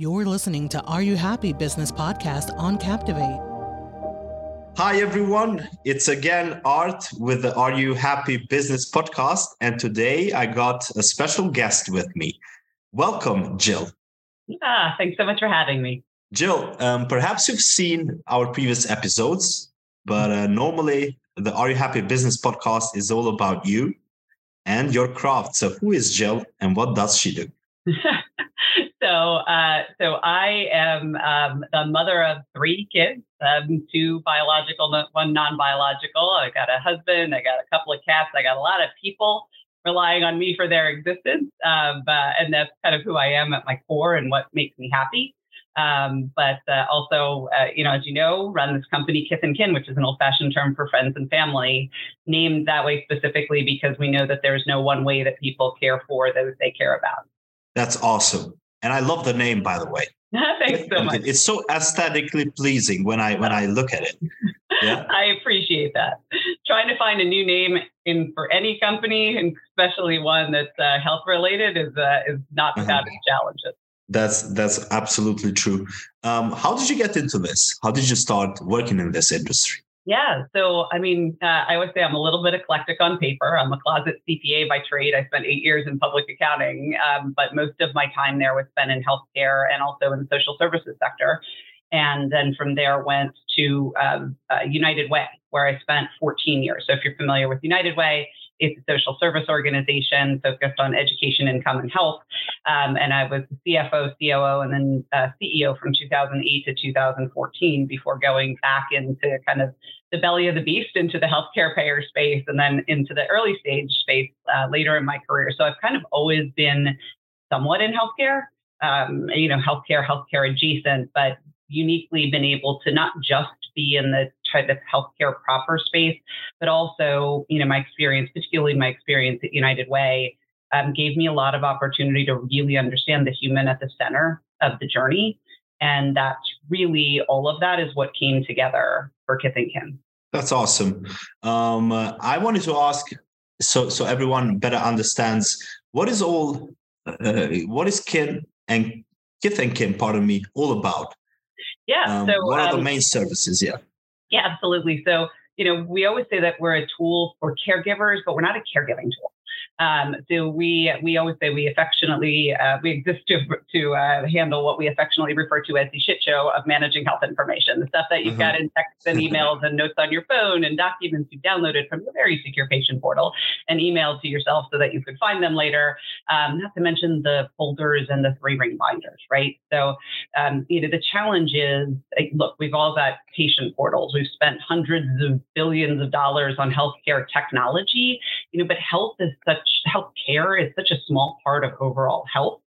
You're listening to Are You Happy Business Podcast on Captivate. Hi, everyone. It's again Art with the Are You Happy Business Podcast. And today I got a special guest with me. Welcome, Jill. Ah, thanks so much for having me. Jill, um, perhaps you've seen our previous episodes, but uh, normally the Are You Happy Business Podcast is all about you and your craft. So, who is Jill and what does she do? so, uh, so I am um, the mother of three kids, um, two biological, one non-biological. I got a husband, I got a couple of cats, I got a lot of people relying on me for their existence, um, and that's kind of who I am at my core and what makes me happy. Um, but uh, also, uh, you know, as you know, run this company Kith and Kin, which is an old-fashioned term for friends and family, named that way specifically because we know that there's no one way that people care for those they care about. That's awesome. And I love the name, by the way. Thanks so much. It's so aesthetically pleasing when I when I look at it. Yeah. I appreciate that. Trying to find a new name in for any company, and especially one that's uh, health related, is uh, is not uh-huh. without its challenges. That's that's absolutely true. Um, how did you get into this? How did you start working in this industry? Yeah. So, I mean, uh, I always say I'm a little bit eclectic on paper. I'm a closet CPA by trade. I spent eight years in public accounting, um, but most of my time there was spent in healthcare and also in the social services sector. And then from there went to um, uh, United Way, where I spent 14 years. So if you're familiar with United Way, it's a social service organization focused on education, income, and health. Um, and I was the CFO, COO, and then uh, CEO from 2008 to 2014 before going back into kind of the belly of the beast into the healthcare payer space and then into the early stage space uh, later in my career. So I've kind of always been somewhat in healthcare. Um, you know, healthcare, healthcare adjacent, but uniquely been able to not just be in the type of healthcare proper space, but also, you know, my experience, particularly my experience at United Way, um, gave me a lot of opportunity to really understand the human at the center of the journey. And that's really all of that is what came together for Kith and Kin. That's awesome. Um, uh, I wanted to ask so so everyone better understands what is all uh, what is kin and kith and kin pardon me all about yeah. Um, so what are um, the main services? Yeah. Yeah, absolutely. So, you know, we always say that we're a tool for caregivers, but we're not a caregiving tool. Um, so we we always say we affectionately uh, we exist to to uh, handle what we affectionately refer to as the shit show of managing health information, the stuff that you've mm-hmm. got in texts and emails and notes on your phone and documents you downloaded from your very secure patient portal and emailed to yourself so that you could find them later. Um, not to mention the folders and the three ring binders, right? So um, you know the challenge is look, we've all got patient portals. We've spent hundreds of billions of dollars on healthcare technology, you know, but health is such health care is such a small part of overall health.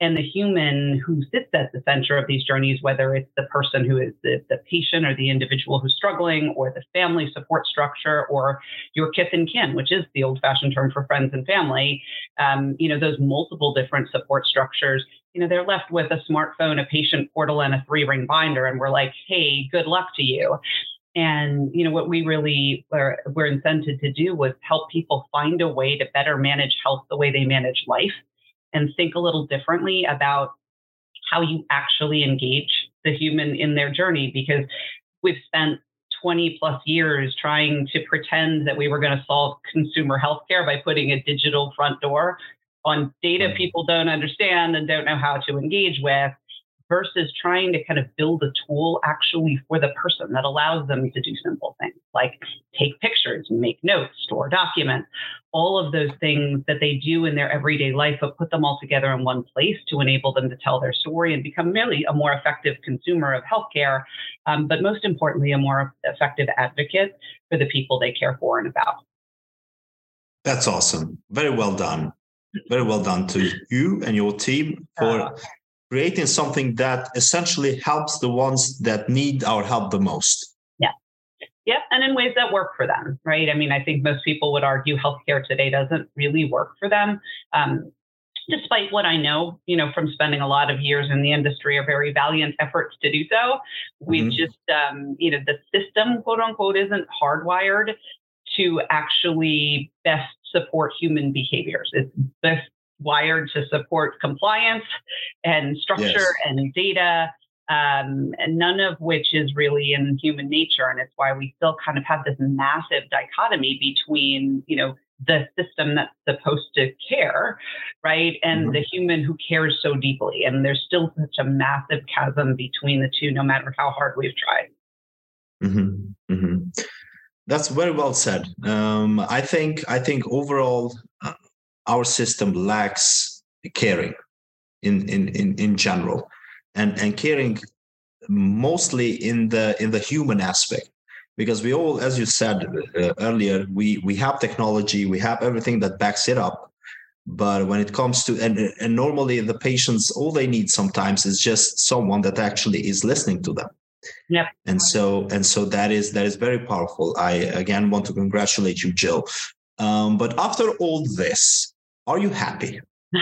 And the human who sits at the center of these journeys, whether it's the person who is the, the patient or the individual who's struggling, or the family support structure, or your kith and kin, which is the old fashioned term for friends and family, um, you know, those multiple different support structures, you know, they're left with a smartphone, a patient portal, and a three ring binder. And we're like, hey, good luck to you. And you know what we really were, were incented to do was help people find a way to better manage health the way they manage life, and think a little differently about how you actually engage the human in their journey. Because we've spent 20 plus years trying to pretend that we were going to solve consumer healthcare by putting a digital front door on data people don't understand and don't know how to engage with versus trying to kind of build a tool actually for the person that allows them to do simple things like take pictures, make notes, store documents, all of those things that they do in their everyday life, but put them all together in one place to enable them to tell their story and become really a more effective consumer of healthcare, um, but most importantly, a more effective advocate for the people they care for and about. That's awesome. Very well done. Very well done to you and your team for uh, creating something that essentially helps the ones that need our help the most. Yeah. Yep. And in ways that work for them, right? I mean, I think most people would argue healthcare today doesn't really work for them. Um, despite what I know, you know, from spending a lot of years in the industry, are very valiant efforts to do so. We've mm-hmm. just, um, you know, the system, quote unquote, isn't hardwired to actually best support human behaviors. It's best wired to support compliance and structure yes. and data um, and none of which is really in human nature. And it's why we still kind of have this massive dichotomy between, you know, the system that's supposed to care, right, and mm-hmm. the human who cares so deeply. And there's still such a massive chasm between the two, no matter how hard we've tried. Mm-hmm. Mm-hmm. That's very well said. Um, I think I think overall uh, our system lacks caring in in in in general and and caring mostly in the in the human aspect because we all as you said uh, earlier we we have technology we have everything that backs it up but when it comes to and, and normally the patients all they need sometimes is just someone that actually is listening to them Yep. And so and so that is that is very powerful. I again want to congratulate you, Jill. Um, but after all this, are you happy?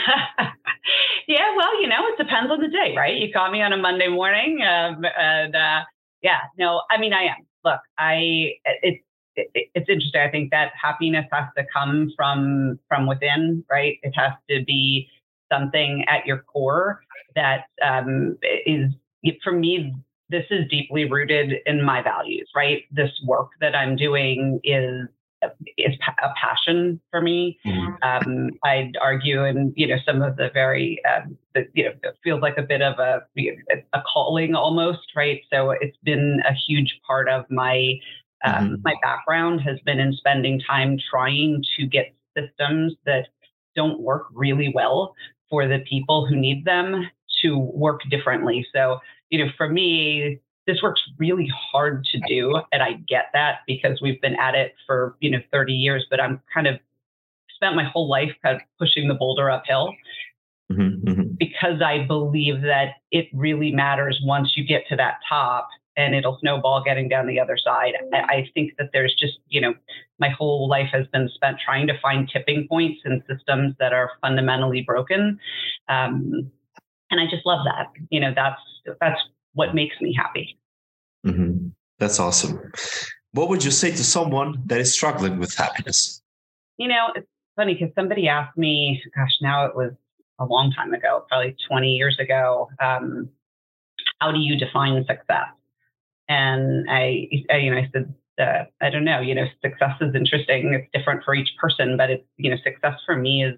Yeah, well, you know, it depends on the day, right? You caught me on a Monday morning, um, and uh, yeah, no, I mean, I am. Look, I it's it, it's interesting. I think that happiness has to come from from within, right? It has to be something at your core that um, is for me. This is deeply rooted in my values, right? This work that I'm doing is is a passion for me. Mm-hmm. Um, I'd argue, and you know, some of the very, um, the, you know, it feels like a bit of a a calling almost, right? So it's been a huge part of my um, mm-hmm. my background has been in spending time trying to get systems that don't work really well for the people who need them to work differently. So, you know, for me, this works really hard to do and i get that because we've been at it for you know 30 years but i'm kind of spent my whole life kind of pushing the boulder uphill. Mm-hmm, mm-hmm. because i believe that it really matters once you get to that top and it'll snowball getting down the other side. I, I think that there's just you know my whole life has been spent trying to find tipping points in systems that are fundamentally broken. Um, and i just love that. You know that's that's what makes me happy. Mm-hmm. That's awesome. What would you say to someone that is struggling with happiness? You know, it's funny because somebody asked me, gosh, now it was a long time ago, probably 20 years ago, um, how do you define success? And I, I you know, I said, uh, I don't know, you know, success is interesting. It's different for each person, but it's, you know, success for me is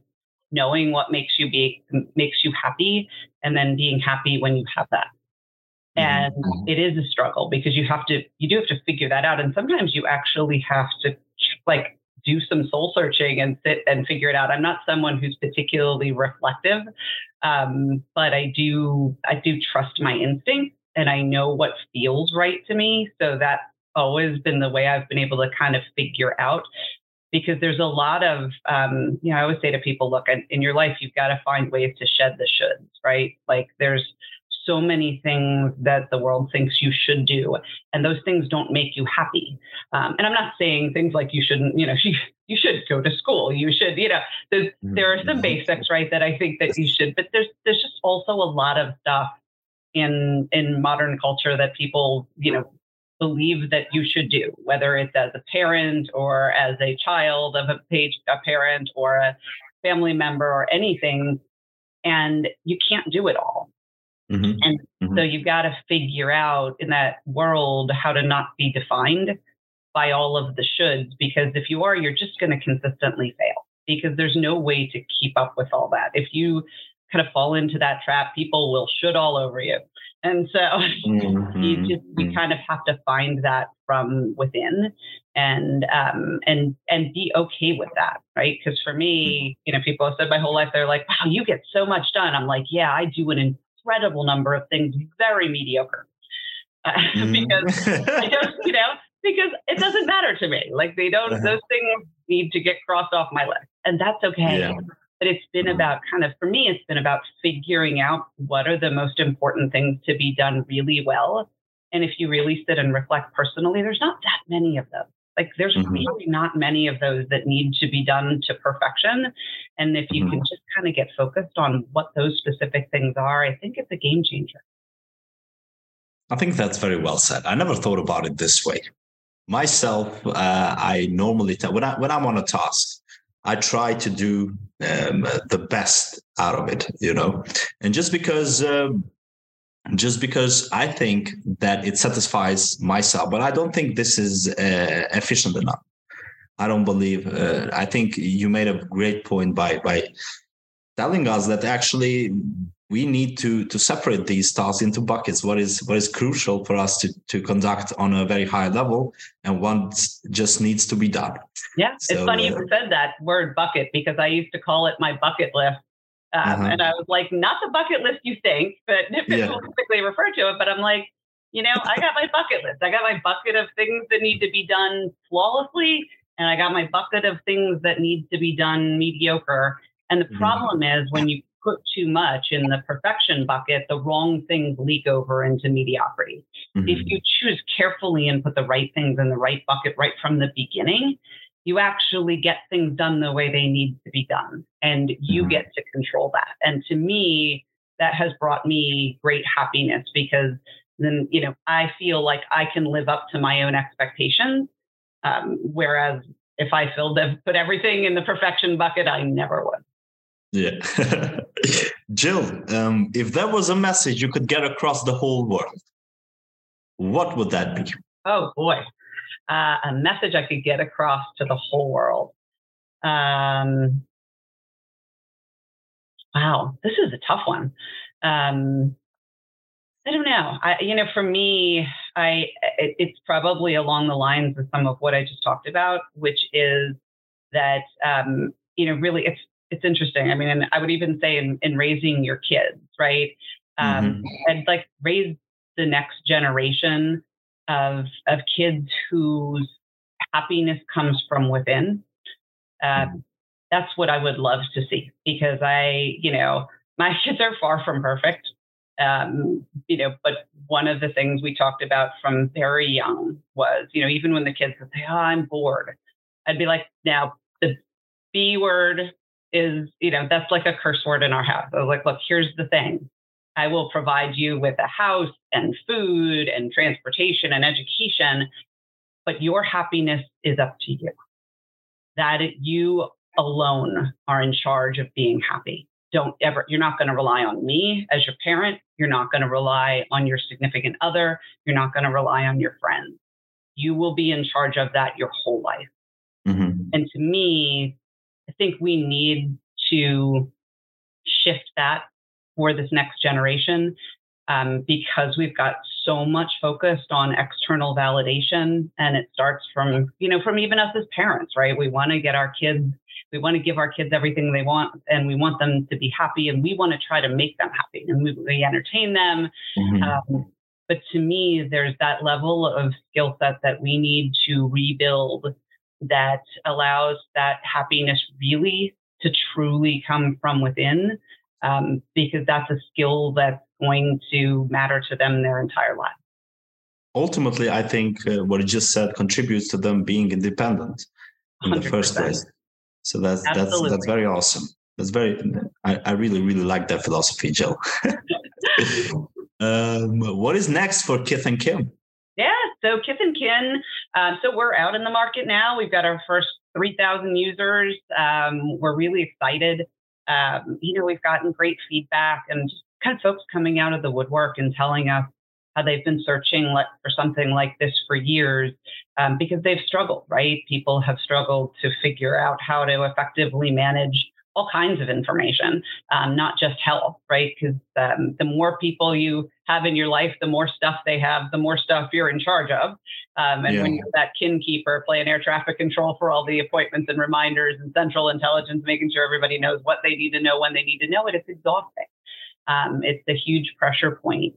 knowing what makes you be, makes you happy and then being happy when you have that. Mm-hmm. and it is a struggle because you have to you do have to figure that out. And sometimes you actually have to like do some soul searching and sit and figure it out. I'm not someone who's particularly reflective um, but i do i do trust my instinct and i know what feels right to me. So that's always been the way i've been able to kind of figure out because there's a lot of um, you know i always say to people look in, in your life you've got to find ways to shed the shoulds right? Like there's so many things that the world thinks you should do, and those things don't make you happy. Um, and I'm not saying things like you shouldn't, you know, you, you should go to school, you should, you know, there's, there are some mm-hmm. basics, right, that I think that you should, but there's there's just also a lot of stuff in in modern culture that people, you know, believe that you should do, whether it's as a parent or as a child of a page, a parent or a family member or anything. And you can't do it all. Mm-hmm. And mm-hmm. so you've got to figure out in that world how to not be defined by all of the shoulds, because if you are, you're just going to consistently fail because there's no way to keep up with all that. If you kind of fall into that trap, people will should all over you. And so mm-hmm. you just you mm-hmm. kind of have to find that from within and um and and be okay with that, right? Because for me, mm-hmm. you know, people have said my whole life, they're like, wow, you get so much done. I'm like, yeah, I do an incredible number of things very mediocre. Uh, mm. because I don't, you know, because it doesn't matter to me. Like they don't, uh-huh. those things need to get crossed off my list, and that's okay. Yeah. But it's been mm-hmm. about kind of, for me, it's been about figuring out what are the most important things to be done really well. And if you really sit and reflect personally, there's not that many of them. Like there's mm-hmm. really not many of those that need to be done to perfection. And if you mm-hmm. can just kind of get focused on what those specific things are, I think it's a game changer. I think that's very well said. I never thought about it this way. Myself, uh, I normally tell when I when I'm on a task, I try to do um, the best out of it, you know. And just because, um, just because I think that it satisfies myself, but I don't think this is uh, efficient enough. I don't believe. Uh, I think you made a great point by by telling us that actually we need to to separate these tasks into buckets what is what is crucial for us to to conduct on a very high level and what just needs to be done yeah so, it's funny uh, you said that word bucket because i used to call it my bucket list um, uh-huh. and i was like not the bucket list you think but people yeah. typically refer to it but i'm like you know i got my bucket list i got my bucket of things that need to be done flawlessly and i got my bucket of things that need to be done mediocre and the mm-hmm. problem mm-hmm. is when you put too much in the perfection bucket, the wrong things leak over into mediocrity. Mm-hmm. If you choose carefully and put the right things in the right bucket right from the beginning, you actually get things done the way they need to be done and you mm-hmm. get to control that. And to me, that has brought me great happiness because then, you know, I feel like I can live up to my own expectations. Um, whereas if I filled them, put everything in the perfection bucket, I never would. Yeah. Jill, um, if there was a message you could get across the whole world, what would that be? Oh, boy. Uh, a message I could get across to the whole world. Um, wow, this is a tough one. Um, I don't know. I, you know, for me, I it, it's probably along the lines of some of what I just talked about, which is that um, you know, really, it's it's interesting. I mean, and I would even say in, in raising your kids, right? Um, mm-hmm. And like raise the next generation of of kids whose happiness comes from within. Uh, mm-hmm. That's what I would love to see because I, you know, my kids are far from perfect. Um, you know, but one of the things we talked about from very young was, you know, even when the kids would say, "Oh, I'm bored," I'd be like, "Now the B word is, you know, that's like a curse word in our house. I was like, look, here's the thing. I will provide you with a house and food and transportation and education, but your happiness is up to you. That you alone are in charge of being happy. Don't ever, you're not going to rely on me as your parent. You're not going to rely on your significant other. You're not going to rely on your friends. You will be in charge of that your whole life. Mm-hmm. And to me, I think we need to shift that for this next generation um, because we've got so much focused on external validation and it starts from you know from even us as parents right? We want to get our kids we want to give our kids everything they want and we want them to be happy and we want to try to make them happy and we, we entertain them. Mm-hmm. um, but to me there's that level of skill set that we need to rebuild that allows that happiness really to truly come from within, um, because that's a skill that's going to matter to them their entire life. Ultimately, I think uh, what you just said contributes to them being independent in 100%. the first place. So that's Absolutely. that's that's very awesome. That's very. I, I really really like that philosophy, Jill. um, what is next for Kith and Kin? Yeah, so Kith and Kin, um, so we're out in the market now. We've got our first 3,000 users. Um, we're really excited. Um, you know, we've gotten great feedback and kind of folks coming out of the woodwork and telling us how they've been searching for something like this for years um, because they've struggled, right? People have struggled to figure out how to effectively manage all kinds of information, um, not just health, right? Because um, the more people you have in your life, the more stuff they have, the more stuff you're in charge of. Um, and yeah. when you're that kin keeper playing air traffic control for all the appointments and reminders and central intelligence, making sure everybody knows what they need to know when they need to know it, it's exhausting. Um, it's a huge pressure point.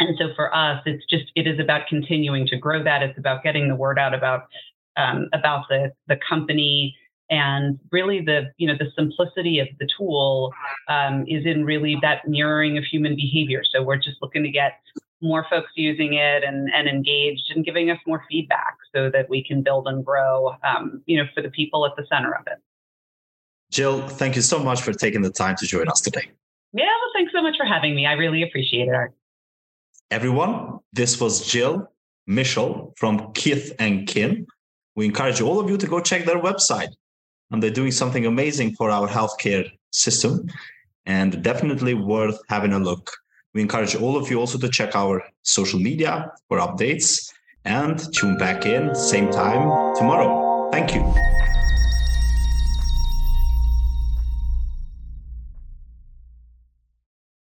And so for us, it's just it is about continuing to grow that. It's about getting the word out about um, about the the company and really the you know the simplicity of the tool um, is in really that mirroring of human behavior. So we're just looking to get more folks using it and, and engaged and giving us more feedback so that we can build and grow um, you know for the people at the center of it. Jill thank you so much for taking the time to join us today. Yeah well thanks so much for having me. I really appreciate it. Everyone this was jill michal from kith and kin we encourage all of you to go check their website and they're doing something amazing for our healthcare system and definitely worth having a look. We encourage all of you also to check our social media for updates and tune back in same time tomorrow. Thank you.